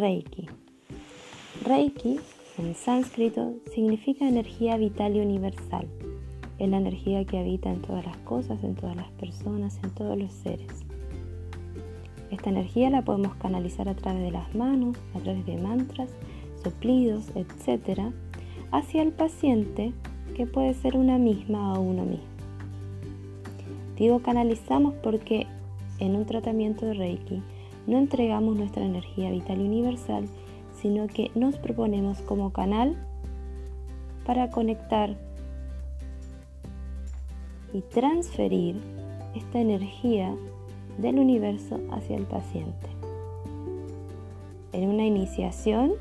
Reiki. Reiki, en sánscrito, significa energía vital y universal. Es la energía que habita en todas las cosas, en todas las personas, en todos los seres. Esta energía la podemos canalizar a través de las manos, a través de mantras, soplidos, etc., hacia el paciente que puede ser una misma o uno mismo. Digo canalizamos porque en un tratamiento de Reiki no entregamos nuestra energía vital universal, sino que nos proponemos como canal para conectar y transferir esta energía del universo hacia el paciente. En una iniciación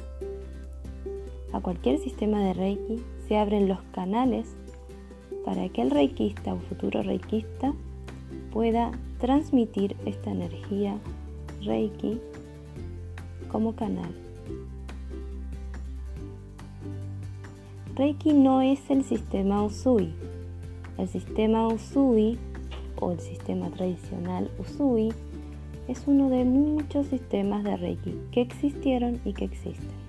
a cualquier sistema de Reiki se abren los canales para que el reikista o futuro reikista pueda transmitir esta energía Reiki como canal. Reiki no es el sistema Usui. El sistema Usui o el sistema tradicional Usui es uno de muchos sistemas de Reiki que existieron y que existen.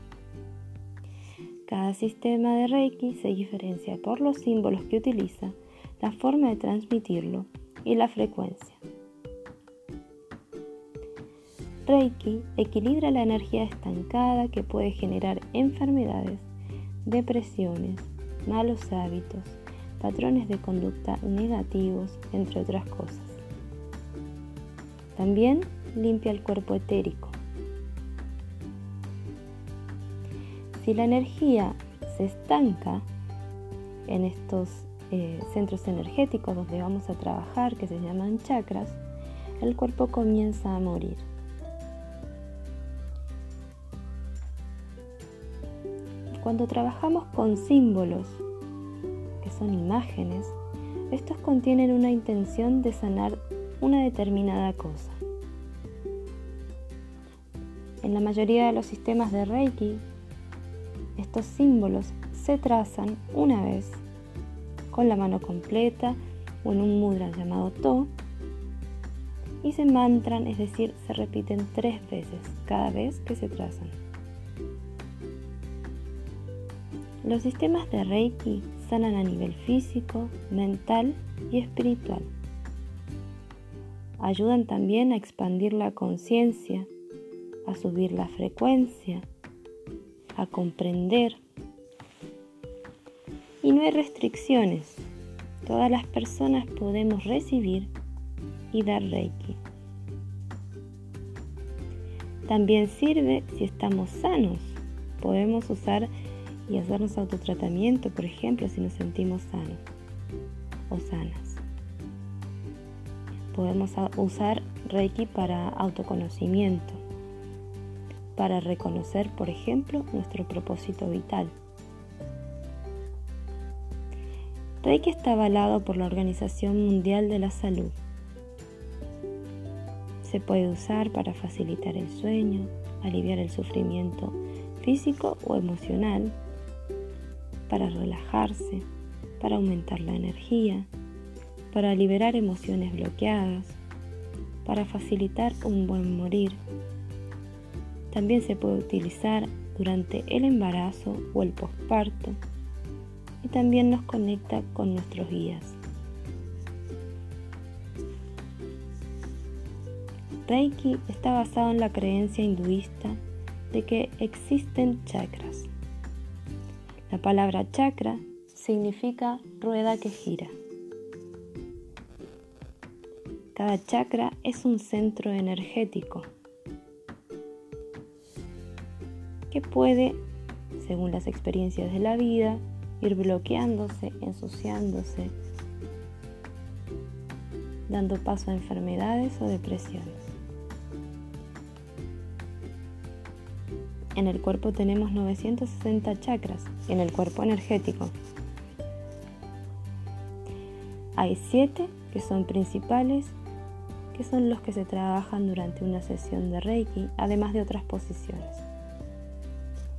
Cada sistema de Reiki se diferencia por los símbolos que utiliza, la forma de transmitirlo y la frecuencia. Reiki equilibra la energía estancada que puede generar enfermedades, depresiones, malos hábitos, patrones de conducta negativos, entre otras cosas. También limpia el cuerpo etérico. Si la energía se estanca en estos eh, centros energéticos donde vamos a trabajar, que se llaman chakras, el cuerpo comienza a morir. Cuando trabajamos con símbolos, que son imágenes, estos contienen una intención de sanar una determinada cosa. En la mayoría de los sistemas de Reiki, estos símbolos se trazan una vez con la mano completa o en un mudra llamado To y se mantran, es decir, se repiten tres veces cada vez que se trazan. Los sistemas de Reiki sanan a nivel físico, mental y espiritual. Ayudan también a expandir la conciencia, a subir la frecuencia, a comprender. Y no hay restricciones. Todas las personas podemos recibir y dar Reiki. También sirve si estamos sanos. Podemos usar y hacernos autotratamiento, por ejemplo, si nos sentimos sanos o sanas. Podemos usar Reiki para autoconocimiento, para reconocer, por ejemplo, nuestro propósito vital. Reiki está avalado por la Organización Mundial de la Salud. Se puede usar para facilitar el sueño, aliviar el sufrimiento físico o emocional, para relajarse, para aumentar la energía, para liberar emociones bloqueadas, para facilitar un buen morir. También se puede utilizar durante el embarazo o el posparto y también nos conecta con nuestros guías. Reiki está basado en la creencia hinduista de que existen chakras la palabra chakra significa rueda que gira. Cada chakra es un centro energético que puede, según las experiencias de la vida, ir bloqueándose, ensuciándose, dando paso a enfermedades o depresiones. En el cuerpo tenemos 960 chakras, en el cuerpo energético. Hay 7 que son principales, que son los que se trabajan durante una sesión de Reiki, además de otras posiciones.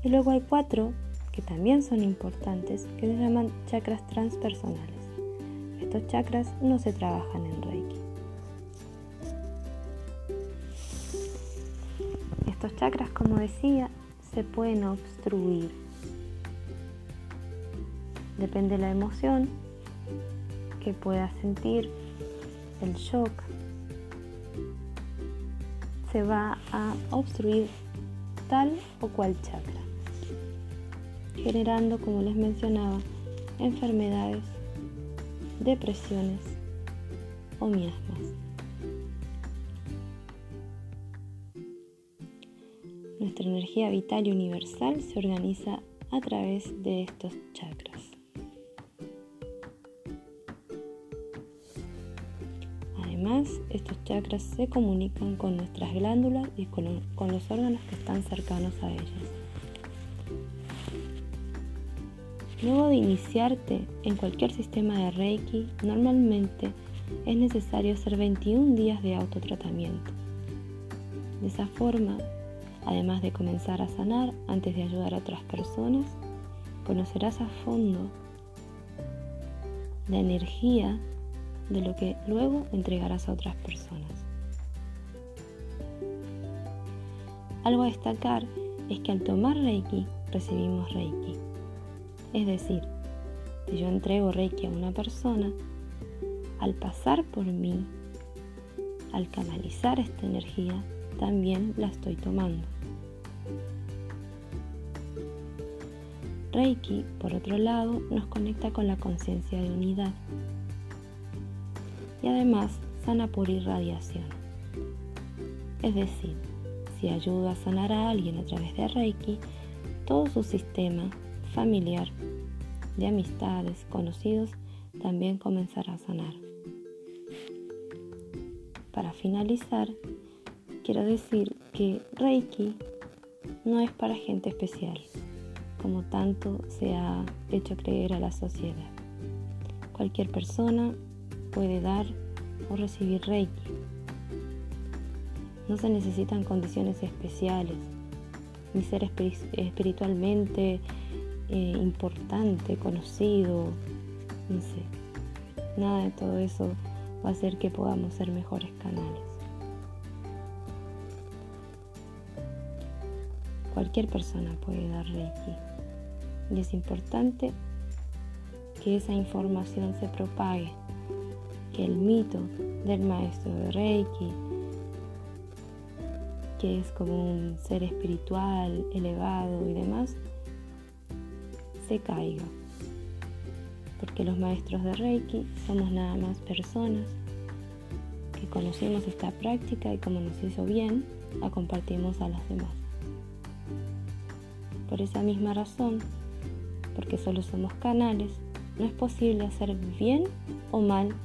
Y luego hay 4 que también son importantes, que se llaman chakras transpersonales. Estos chakras no se trabajan en Reiki. Estos chakras, como decía, se pueden obstruir. Depende de la emoción que puedas sentir, el shock, se va a obstruir tal o cual chakra, generando, como les mencionaba, enfermedades, depresiones o miasmas. Nuestra energía vital y universal se organiza a través de estos chakras. Además, estos chakras se comunican con nuestras glándulas y con, los órganos que están cercanos a ellas. Luego de iniciarte en cualquier sistema de Reiki, normalmente es necesario hacer 21 días de autotratamiento. De esa forma, además de comenzar a sanar antes de ayudar a otras personas, conocerás a fondo la energía de lo que luego entregarás a otras personas. Algo a destacar es que al tomar Reiki recibimos Reiki. Es decir, si yo entrego Reiki a una persona, al pasar por mí, al canalizar esta energía, también la estoy tomando. Reiki, por otro lado, nos conecta con la conciencia de unidad y además sana por irradiación. Es decir, si ayuda a sanar a alguien a través de Reiki, todo su sistema familiar, de amistades, conocidos, también comenzará a sanar. Para finalizar, quiero decir que Reiki no es para gente especial, como tanto se ha hecho creer a la sociedad. Cualquier persona puede dar o recibir Reiki. No se necesitan condiciones especiales, ni ser espiritualmente eh, importante, conocido, no sé. Nada de todo eso va a hacer que podamos ser mejores canales. Cualquier persona puede dar Reiki y es importante que esa información se propague que el mito del maestro de Reiki, que es como un ser espiritual, elevado y demás, se caiga. Porque los maestros de Reiki somos nada más personas que conocemos esta práctica y como nos hizo bien, la compartimos a las demás. Por esa misma razón, porque solo somos canales, no es posible hacer bien o mal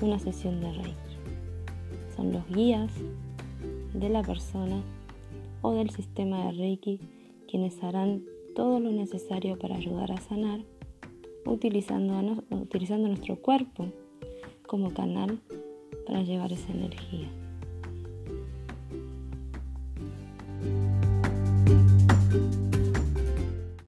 una sesión de Reiki. Son los guías de la persona o del sistema de Reiki quienes harán todo lo necesario para ayudar a sanar utilizando, utilizando nuestro cuerpo como canal para llevar esa energía.